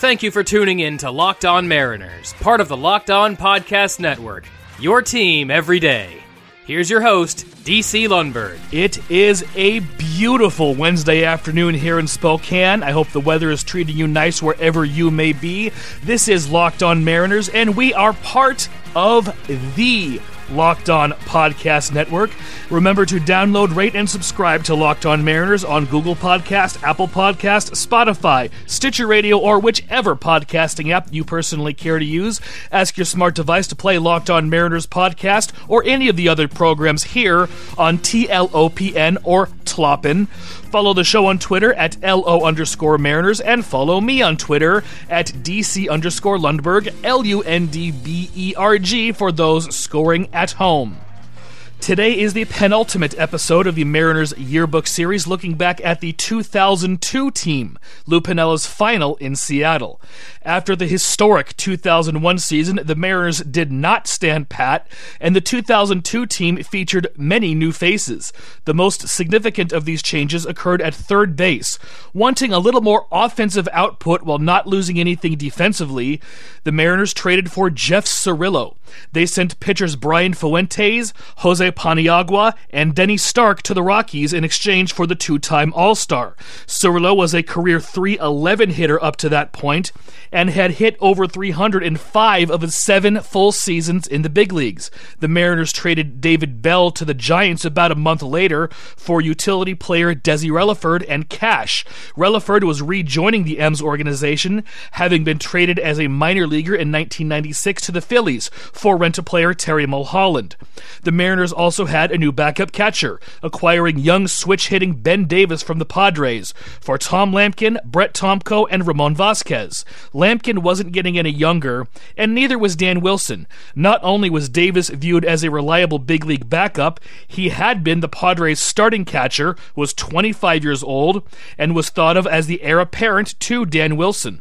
Thank you for tuning in to Locked On Mariners, part of the Locked On Podcast Network. Your team every day. Here's your host, DC Lundberg. It is a beautiful Wednesday afternoon here in Spokane. I hope the weather is treating you nice wherever you may be. This is Locked On Mariners, and we are part of the Locked On Podcast Network. Remember to download, rate, and subscribe to Locked On Mariners on Google Podcast, Apple Podcast, Spotify, Stitcher Radio, or whichever podcasting app you personally care to use. Ask your smart device to play Locked On Mariners podcast or any of the other programs here on TLOPN or Tloppin. Follow the show on Twitter at LO underscore Mariners and follow me on Twitter at DC underscore Lundberg, L U N D B E R G for those scoring at home. Today is the penultimate episode of the Mariners yearbook series looking back at the 2002 team, Lou Piniella's final in Seattle. After the historic 2001 season, the Mariners did not stand pat, and the 2002 team featured many new faces. The most significant of these changes occurred at third base. Wanting a little more offensive output while not losing anything defensively, the Mariners traded for Jeff Cirillo. They sent pitchers Brian Fuentes, Jose Paniagua, and Denny Stark to the Rockies in exchange for the two time All Star. Cirillo was a career 311 hitter up to that point and had hit over 300 in five of his seven full seasons in the big leagues. The Mariners traded David Bell to the Giants about a month later for utility player Desi Relaford and cash. Relaford was rejoining the M's organization, having been traded as a minor leaguer in 1996 to the Phillies for rental player Terry Mulholland. The Mariners also had a new backup catcher, acquiring young switch hitting Ben Davis from the Padres for Tom Lampkin, Brett Tomko, and Ramon Vasquez. Lampkin wasn't getting any younger, and neither was Dan Wilson. Not only was Davis viewed as a reliable big league backup, he had been the Padres' starting catcher, was 25 years old, and was thought of as the heir apparent to Dan Wilson.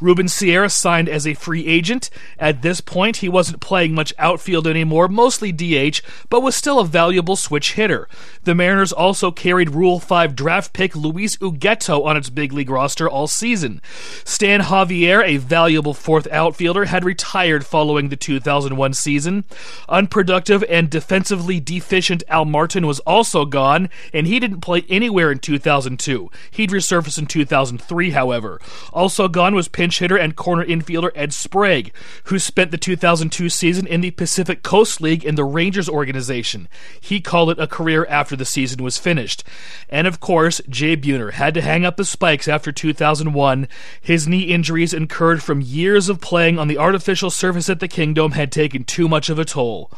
Ruben Sierra signed as a free agent. At this point, he wasn't playing much outfield anymore, mostly DH, but was still a valuable switch hitter. The Mariners also carried Rule 5 draft pick Luis Ugueto on its big league roster all season. Stan Javier, a valuable fourth outfielder, had retired following the 2001 season. Unproductive and defensively deficient Al Martin was also gone, and he didn't play anywhere in 2002. He'd resurface in 2003, however. Also gone was pinch hitter and corner infielder Ed Sprague, who spent the 2002 season in the Pacific Coast League in the Rangers organization. He called it a career after the season was finished. And of course, Jay Buhner had to hang up the spikes after 2001. His knee injuries incurred from years of playing on the artificial surface at the Kingdome had taken too much of a toll.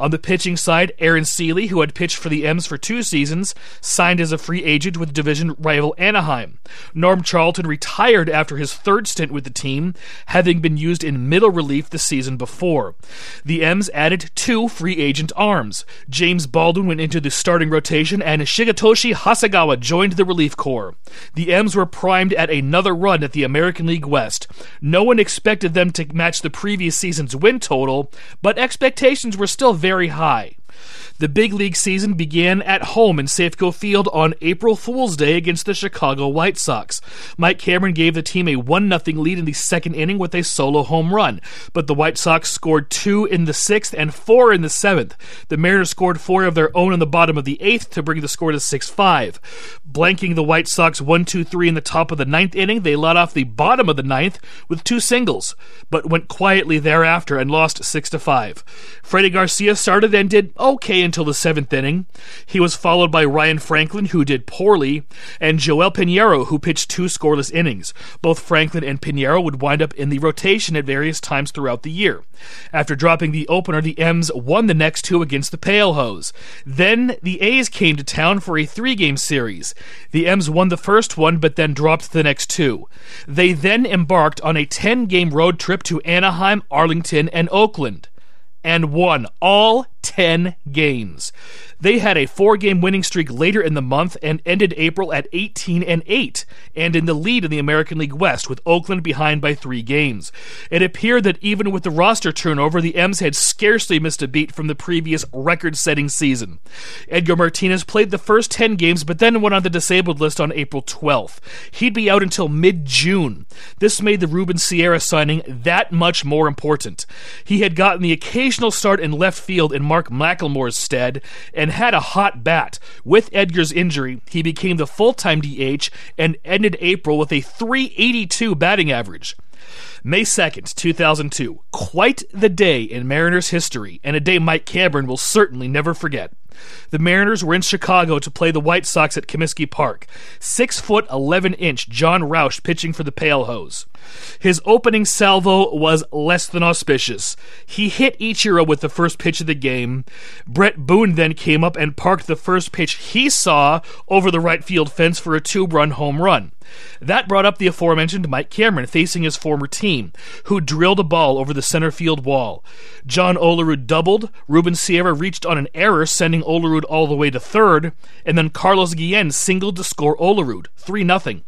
On the pitching side, Aaron Sele, who had pitched for the M's for two seasons, signed as a free agent with division rival Anaheim. Norm Charlton retired after his third stint with the team, having been used in middle relief the season before. The M's added two free agent arms. James Baldwin went into the starting rotation, and Shigetoshi Hasegawa joined the relief corps. The M's were primed at another run at the American League West. No one expected them to match the previous season's win total, but expectations were still very very high. The big league season began at home in Safeco Field on April Fool's Day against the Chicago White Sox. Mike Cameron gave the team a 1 0 lead in the second inning with a solo home run, but the White Sox scored two in the sixth and four in the seventh. The Mariners scored four of their own in the bottom of the eighth to bring the score to 6 5. Blanking the White Sox 1 2 3 in the top of the ninth inning, they let off the bottom of the ninth with two singles, but went quietly thereafter and lost 6 5. Freddie Garcia started and did okay until the seventh inning. He was followed by Ryan Franklin, who did poorly, and Joel Piñeiro, who pitched two scoreless innings. Both Franklin and Piñeiro would wind up in the rotation at various times throughout the year. After dropping the opener, the M's won the next two against the Pale Hose. Then the A's came to town for a three game series. The M's won the first one, but then dropped the next two. They then embarked on a 10 game road trip to Anaheim, Arlington, and Oakland and won all 10 games. They had a four game winning streak later in the month and ended April at 18 and 8 and in the lead in the American League West with Oakland behind by three games. It appeared that even with the roster turnover, the M's had scarcely missed a beat from the previous record setting season. Edgar Martinez played the first 10 games but then went on the disabled list on April 12th. He'd be out until mid June. This made the Ruben Sierra signing that much more important. He had gotten the occasional start in left field in Mark McLemore's stead and had a hot bat. With Edgar's injury, he became the full time DH and ended April with a 382 batting average. May 2nd, 2002. Quite the day in Mariners history, and a day Mike Cameron will certainly never forget. The Mariners were in Chicago to play the White Sox at Comiskey Park. Six foot eleven inch Jon Rauch pitching for the Pale Hose. His opening salvo was less than auspicious. He hit Ichiro with the first pitch of the game. Bret Boone then came up and parked the first pitch he saw over the right field fence for a two run home run. That brought up the aforementioned Mike Cameron facing his former team, who drilled a ball over the center field wall. John Olerud doubled, Ruben Sierra reached on an error, sending Olerud all the way to third, and then Carlos Guillen singled to score Olerud, 3 0.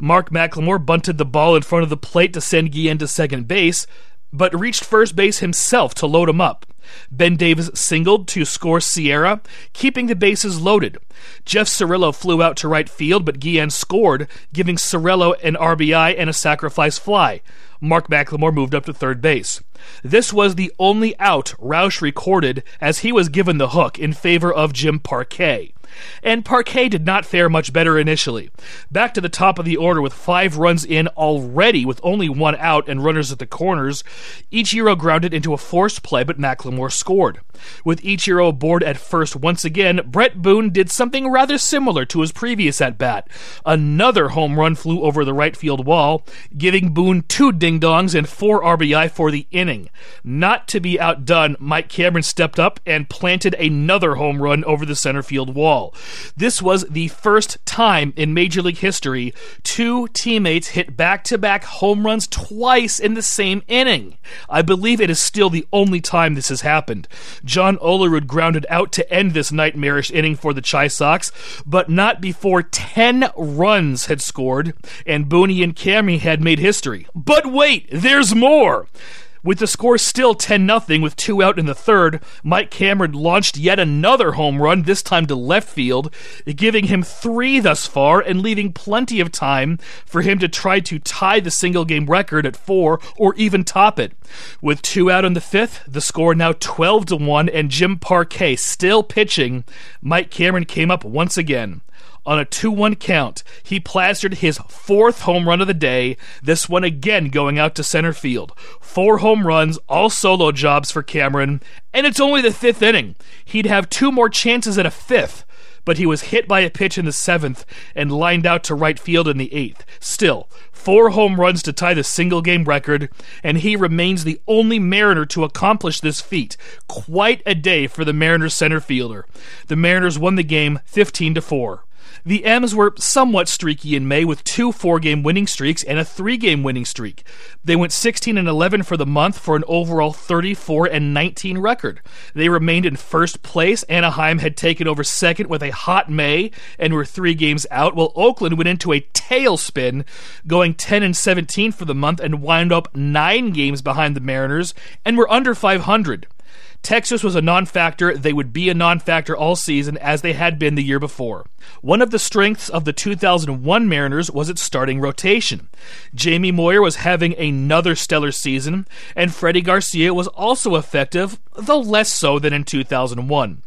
Mark McLemore bunted the ball in front of the plate to send Guillen to second base, but reached first base himself to load him up. Ben Davis singled to score Sierra, keeping the bases loaded. Jeff Cirillo flew out to right field, but Guillen scored, giving Cirillo an RBI and a sacrifice fly. Mark McLemore moved up to third base. This was the only out Rauch recorded as he was given the hook in favor of Jim Parque and Parque did not fare much better initially. Back to the top of the order with five runs in already with only one out and runners at the corners, Ichiro grounded into a forced play, but McLemore scored. With Ichiro aboard at first once again, Bret Boone did something rather similar to his previous at bat. Another home run flew over the right field wall, giving Boone two ding dongs and four RBI for the inning. Not to be outdone, Mike Cameron stepped up and planted another home run over the center field wall. This was the first time in Major League history two teammates hit back to back home runs twice in the same inning. I believe it is still the only time this has happened. John Olerud grounded out to end this nightmarish inning for the Chi Sox, but not before 10 runs had scored, and Booney and Cammy had made history. But wait, there's more! With the score still 10 0 with two out in the third, Mike Cameron launched yet another home run, this time to left field, giving him three thus far and leaving plenty of time for him to try to tie the single game record at four or even top it. With two out in the fifth, the score now 12 to 1 and Jim Parque still pitching, Mike Cameron came up once again. On a 2 1 count, he plastered his fourth home run of the day, this one again going out to center field. Four home runs, all solo jobs for Cameron, and it's only the fifth inning. He'd have two more chances at a fifth but he was hit by a pitch in the seventh and lined out to right field in the eighth. Still, four home runs to tie the single game record, and he remains the only Mariner to accomplish this feat. Quite a day for the Mariners center fielder. The Mariners won the game 15 to 4. The M's were somewhat streaky in May with two four game winning streaks and a three game winning streak. They went 16 and 11 for the month for an overall 34 and 19 record. They remained in first place. Anaheim had taken over second with a hot May and were three games out, while Oakland went into a tailspin, going 10 and 17 for the month and wound up nine games behind the Mariners and were under 500. Texas was a non factor. They would be a non factor all season as they had been the year before. One of the strengths of the 2001 Mariners was its starting rotation. Jamie Moyer was having another stellar season, and Freddie Garcia was also effective, though less so than in 2001.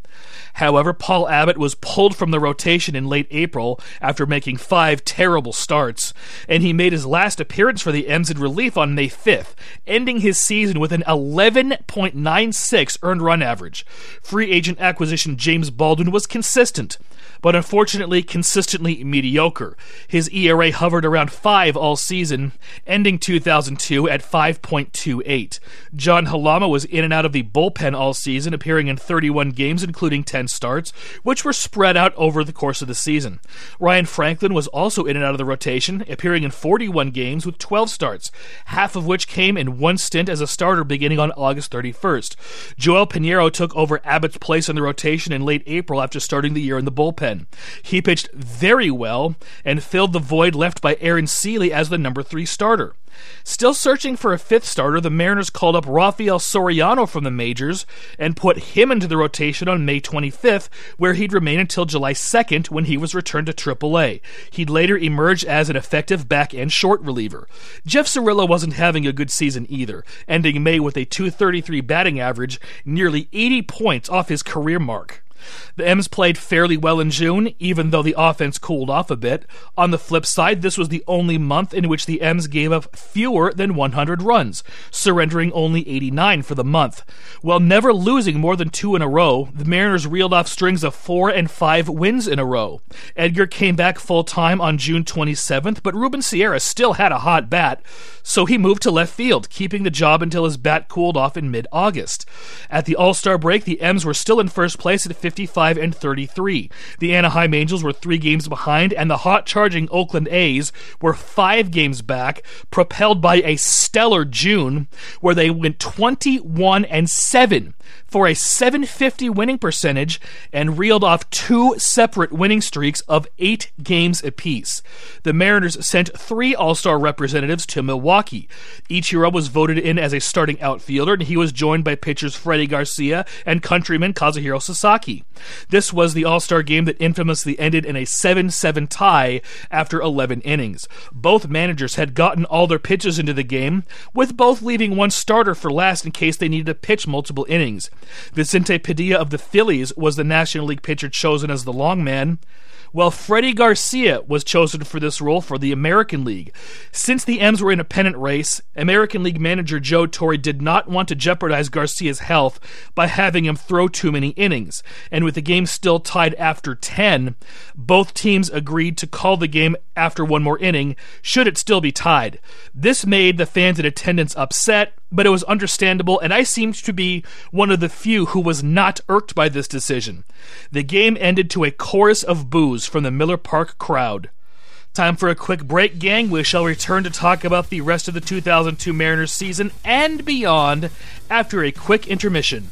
However, Paul Abbott was pulled from the rotation in late April after making five terrible starts, and he made his last appearance for the M's in relief on May 5th, ending his season with an 11.96 earned run average. Free agent acquisition James Baldwin was consistent, but unfortunately consistently mediocre. His ERA hovered around 5 all season, ending 2002 at 5.28. John Halama was in and out of the bullpen all season, appearing in 31 games, including 10 starts, which were spread out over the course of the season. Ryan Franklin was also in and out of the rotation, appearing in 41 games with 12 starts, half of which came in one stint as a starter beginning on August 31st. Joel Piñeiro took over Abbott's place in the rotation in late April after starting the year in the bullpen. He pitched very well and filled the void left by Aaron Sele as the number three starter. Still searching for a fifth starter, the Mariners called up Rafael Soriano from the majors and put him into the rotation on May 25th, where he'd remain until July 2nd when he was returned to AAA. He'd later emerge as an effective back end short reliever. Jeff Cirillo wasn't having a good season either, ending May with a 233 batting average, nearly 80 points off his career mark. The M's played fairly well in June, even though the offense cooled off a bit. On the flip side, this was the only month in which the M's gave up fewer than 100 runs, surrendering only 89 for the month. While never losing more than two in a row, the Mariners reeled off strings of four and five wins in a row. Edgar came back full time on June 27th, but Ruben Sierra still had a hot bat, so he moved to left field, keeping the job until his bat cooled off in mid August. At the All Star break, the M's were still in first place at 50. 55 and 33. The Anaheim Angels were three games behind, and the hot charging Oakland A's were five games back, propelled by a stellar June, where they went 21 and 7 for a 750 winning percentage and reeled off two separate winning streaks of eight games apiece. The Mariners sent three All Star representatives to Milwaukee. Ichiro was voted in as a starting outfielder, and he was joined by pitchers Freddie Garcia and countryman Kazuhiro Sasaki. This was the All Star game that infamously ended in a 7 7 tie after 11 innings. Both managers had gotten all their pitches into the game, with both leaving one starter for last in case they needed to pitch multiple innings. Vicente Padilla of the Phillies was the National League pitcher chosen as the long man while Freddie Garcia was chosen for this role for the American League. Since the M's were in a pennant race, American League manager Joe Torre did not want to jeopardize Garcia's health by having him throw too many innings. And with the game still tied after 10, both teams agreed to call the game after one more inning, should it still be tied. This made the fans in attendance upset, but it was understandable, and I seemed to be one of the few who was not irked by this decision. The game ended to a chorus of boos from the Miller Park crowd. Time for a quick break, gang. We shall return to talk about the rest of the 2002 Mariners season and beyond after a quick intermission.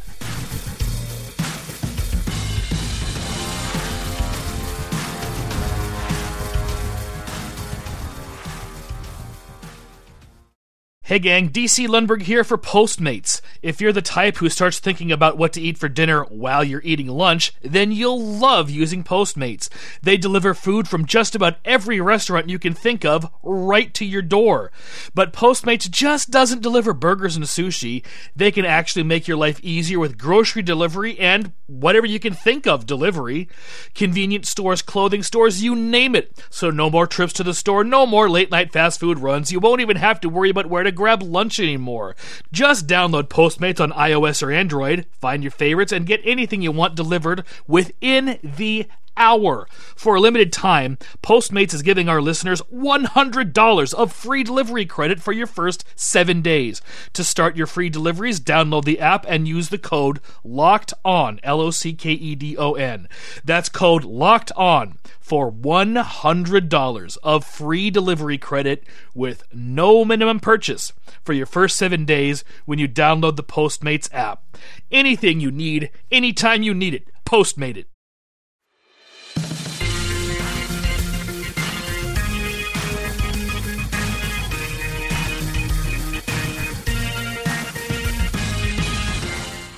Hey gang, DC Lundberg here for Postmates. If you're the type who starts thinking about what to eat for dinner while you're eating lunch, then you'll love using Postmates. They deliver food from just about every restaurant you can think of right to your door. But Postmates just doesn't deliver burgers and sushi. They can actually make your life easier with grocery delivery and whatever you can think of delivery. Convenience stores, clothing stores, you name it. So no more trips to the store, no more late night fast food runs. You won't even have to worry about where to grab lunch anymore. Just download Postmates on iOS or Android, find your favorites, and get anything you want delivered within the hour. For a limited time, Postmates is giving our listeners $100 of free delivery credit for your first seven days. To start your free deliveries, download the app and use the code LOCKED ON, L O C K E D O N. That's code LOCKED ON for $100 of free delivery credit with no minimum purchase for your first seven days when you download the Postmates app. Anything you need, anytime you need it, Postmate it.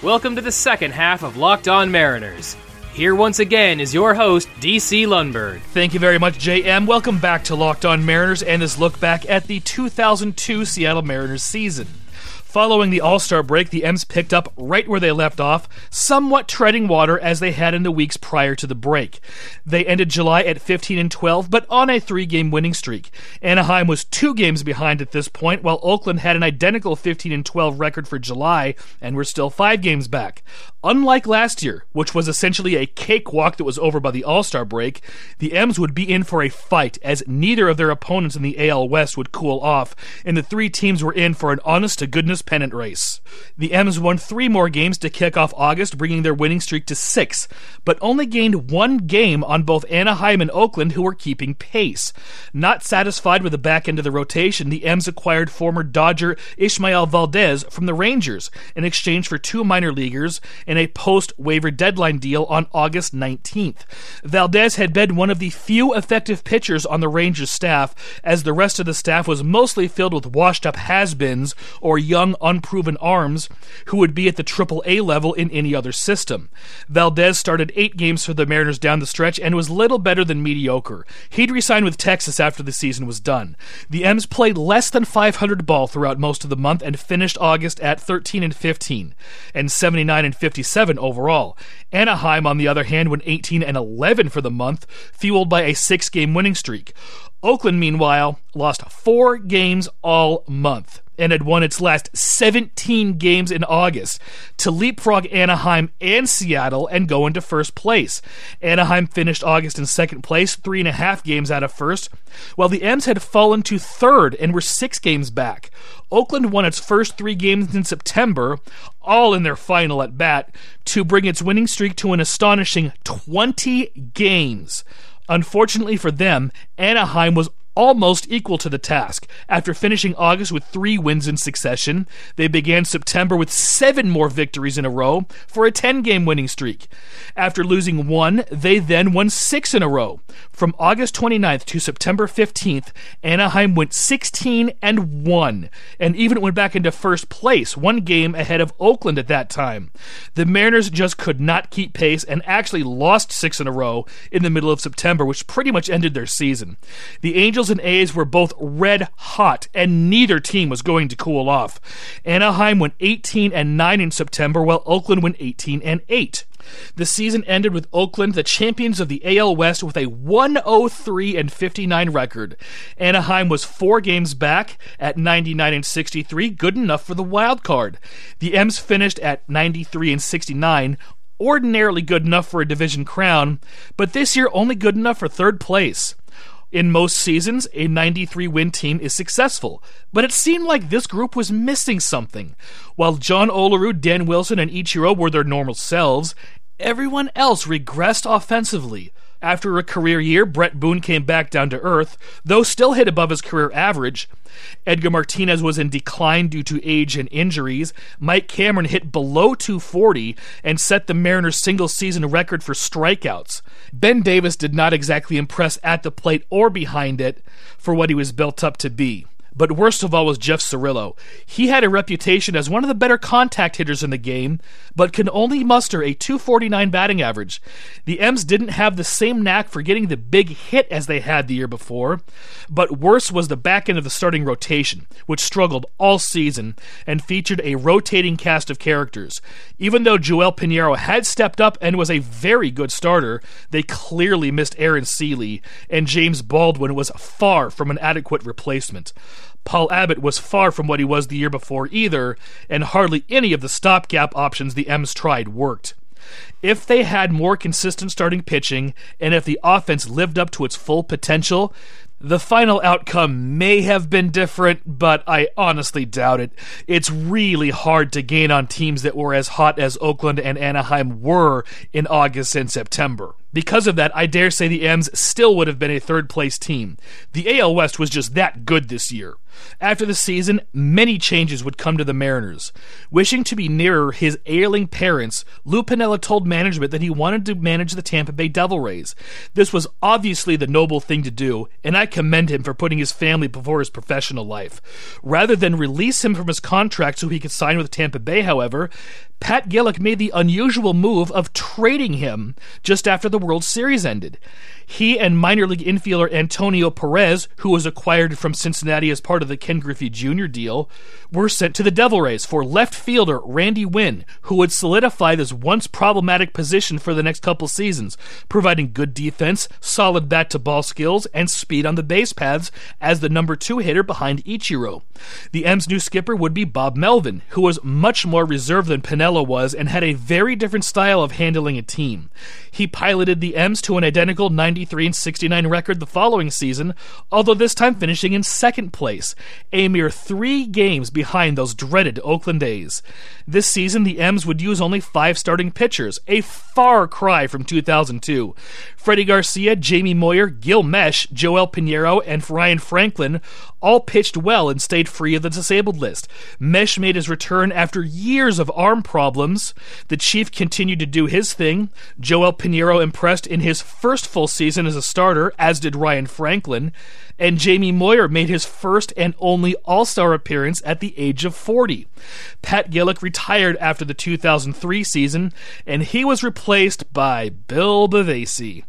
Welcome to the second half of Locked On Mariners. Here once again is your host, DC Lundberg. Thank you very much, JM. Welcome back to Locked On Mariners and this look back at the 2002 Seattle Mariners season. Following the All Star break, the M's picked up right where they left off, somewhat treading water as they had in the weeks prior to the break. They ended July at 15 and 12, but on a three game winning streak. Anaheim was two games behind at this point, while Oakland had an identical 15 and 12 record for July and were still five games back. Unlike last year, which was essentially a cakewalk that was over by the All Star break, the M's would be in for a fight as neither of their opponents in the AL West would cool off, and the three teams were in for an honest to goodness pennant race. The M's won three more games to kick off August, bringing their winning streak to six, but only gained one game on both Anaheim and Oakland, who were keeping pace. Not satisfied with the back end of the rotation, the M's acquired former Dodger Ismael Valdes from the Rangers in exchange for two minor leaguers in a post waiver deadline deal on August 19th. Valdes had been one of the few effective pitchers on the Rangers staff, as the rest of the staff was mostly filled with washed up has beens or young, unproven arms who would be at the Triple A level in any other system. Valdes started eight games for the Mariners down the stretch and was little better than mediocre. He'd resign with Texas after the season was done. The M's played less than 500 ball throughout most of the month and finished August at 13 and 15 and 79 and 57 overall. Anaheim, on the other hand, went 18 and 11 for the month, fueled by a six game winning streak. Oakland, meanwhile, lost four games all month and had won its last 17 games in August to leapfrog Anaheim and Seattle and go into first place. Anaheim finished August in second place, three and a half games out of first, while the M's had fallen to third and were six games back. Oakland won its first three games in September, all in their final at bat, to bring its winning streak to an astonishing 20 games. Unfortunately for them, Anaheim was almost equal to the task. After finishing August with three wins in succession, they began September with seven more victories in a row for a 10 game winning streak. After losing one, they then won six in a row. From August 29th to September 15th, Anaheim went 16 and 1, and even went back into first place, one game ahead of Oakland at that time. The Mariners just could not keep pace and actually lost six in a row in the middle of September, which pretty much ended their season. The Angels Angels and A's were both red hot, and neither team was going to cool off. Anaheim went 18 and 9 in September, while Oakland went 18 and 8. The season ended with Oakland, the champions of the AL West, with a 103 and 59 record. Anaheim was four games back at 99 and 63, good enough for the wild card. The M's finished at 93 and 69, ordinarily good enough for a division crown, but this year only good enough for third place. In most seasons, a 93 win team is successful, but it seemed like this group was missing something. While John Olerud, Dan Wilson, and Ichiro were their normal selves, everyone else regressed offensively. After a career year, Bret Boone came back down to earth, though still hit above his career average. Edgar Martinez was in decline due to age and injuries. Mike Cameron hit below 240 and set the Mariners' single season record for strikeouts. Ben Davis did not exactly impress at the plate or behind it for what he was built up to be. But worst of all was Jeff Cirillo. He had a reputation as one of the better contact hitters in the game, but can only muster a 249 batting average. The M's didn't have the same knack for getting the big hit as they had the year before, but worse was the back end of the starting rotation, which struggled all season and featured a rotating cast of characters. Even though Joel Piñeiro had stepped up and was a very good starter, they clearly missed Aaron Sele, and James Baldwin was far from an adequate replacement. Paul Abbott was far from what he was the year before either, and hardly any of the stopgap options the M's tried worked. If they had more consistent starting pitching, and if the offense lived up to its full potential, the final outcome may have been different, but I honestly doubt it. It's really hard to gain on teams that were as hot as Oakland and Anaheim were in August and September. Because of that, I dare say the M's still would have been a third place team. The AL West was just that good this year. After the season, many changes would come to the Mariners. Wishing to be nearer his ailing parents, Lou Piniella told management that he wanted to manage the Tampa Bay Devil Rays. This was obviously the noble thing to do, and I commend him for putting his family before his professional life. Rather than release him from his contract so he could sign with Tampa Bay, however, Pat Gillick made the unusual move of trading him just after the World Series ended. He and minor league infielder Antonio Perez, who was acquired from Cincinnati as part of the Ken Griffey Jr. deal, were sent to the Devil Rays for left fielder Randy Winn, who would solidify this once problematic position for the next couple seasons, providing good defense, solid bat to ball skills, and speed on the base paths as the number two hitter behind Ichiro. The M's new skipper would be Bob Melvin, who was much more reserved than Piniella was and had a very different style of handling a team. He piloted the M's to an identical 93 and 69 record the following season, although this time finishing in second place. A mere three games behind those dreaded Oakland A's. This season, the M's would use only five starting pitchers, a far cry from 2002. Freddie Garcia, Jamie Moyer, Gil Meche, Joel Piñeiro, and Ryan Franklin all pitched well and stayed free of the disabled list. Meche made his return after years of arm problems. The Chief continued to do his thing. Joel Piñeiro impressed in his first full season as a starter, as did Ryan Franklin. And Jamie Moyer made his first and only All Star appearance at the age of 40. Pat Gillick retired after the 2003 season, and he was replaced by Bill Bavasi.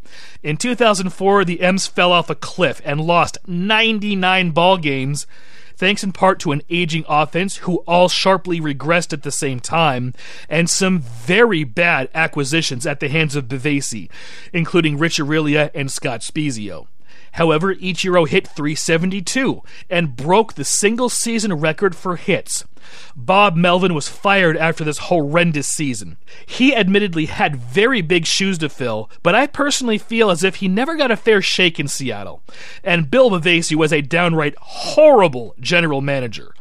In 2004, the M's fell off a cliff and lost 99 ball games thanks in part to an aging offense who all sharply regressed at the same time, and some very bad acquisitions at the hands of Bavasi, including Rich Aurilia and Scott Spiezio. However, Ichiro hit 372 and broke the single season record for hits. Bob Melvin was fired after this horrendous season. He admittedly had very big shoes to fill, but I personally feel as if he never got a fair shake in Seattle. And Bill Bavasi was a downright horrible general manager.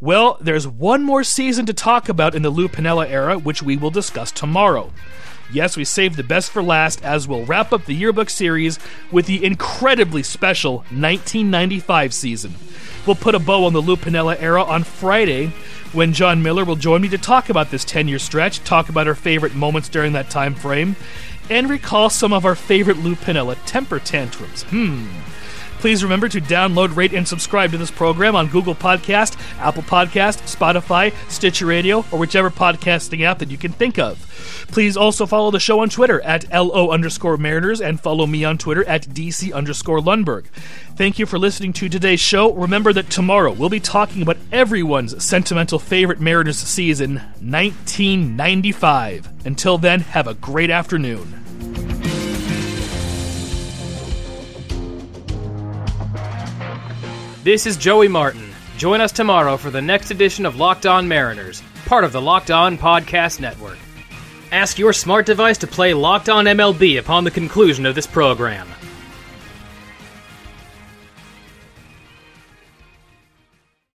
Well, there's one more season to talk about in the Lou Piniella era, which we will discuss tomorrow. Yes, we saved the best for last as we'll wrap up the yearbook series with the incredibly special 1995 season. We'll put a bow on the Lou Piniella era on Friday when John Miller will join me to talk about this 10 year stretch, talk about our favorite moments during that time frame, and recall some of our favorite Lou Piniella temper tantrums. Hmm. Please remember to download, rate, and subscribe to this program on Google Podcast, Apple Podcast, Spotify, Stitcher Radio, or whichever podcasting app that you can think of. Please also follow the show on Twitter at LO underscore Mariners and follow me on Twitter at DC underscore Lundberg. Thank you for listening to today's show. Remember that tomorrow we'll be talking about everyone's sentimental favorite Mariners season, 1995. Until then, have a great afternoon. This is Joey Martin. Join us tomorrow for the next edition of Locked On Mariners, part of the Locked On Podcast Network. Ask your smart device to play Locked On MLB upon the conclusion of this program.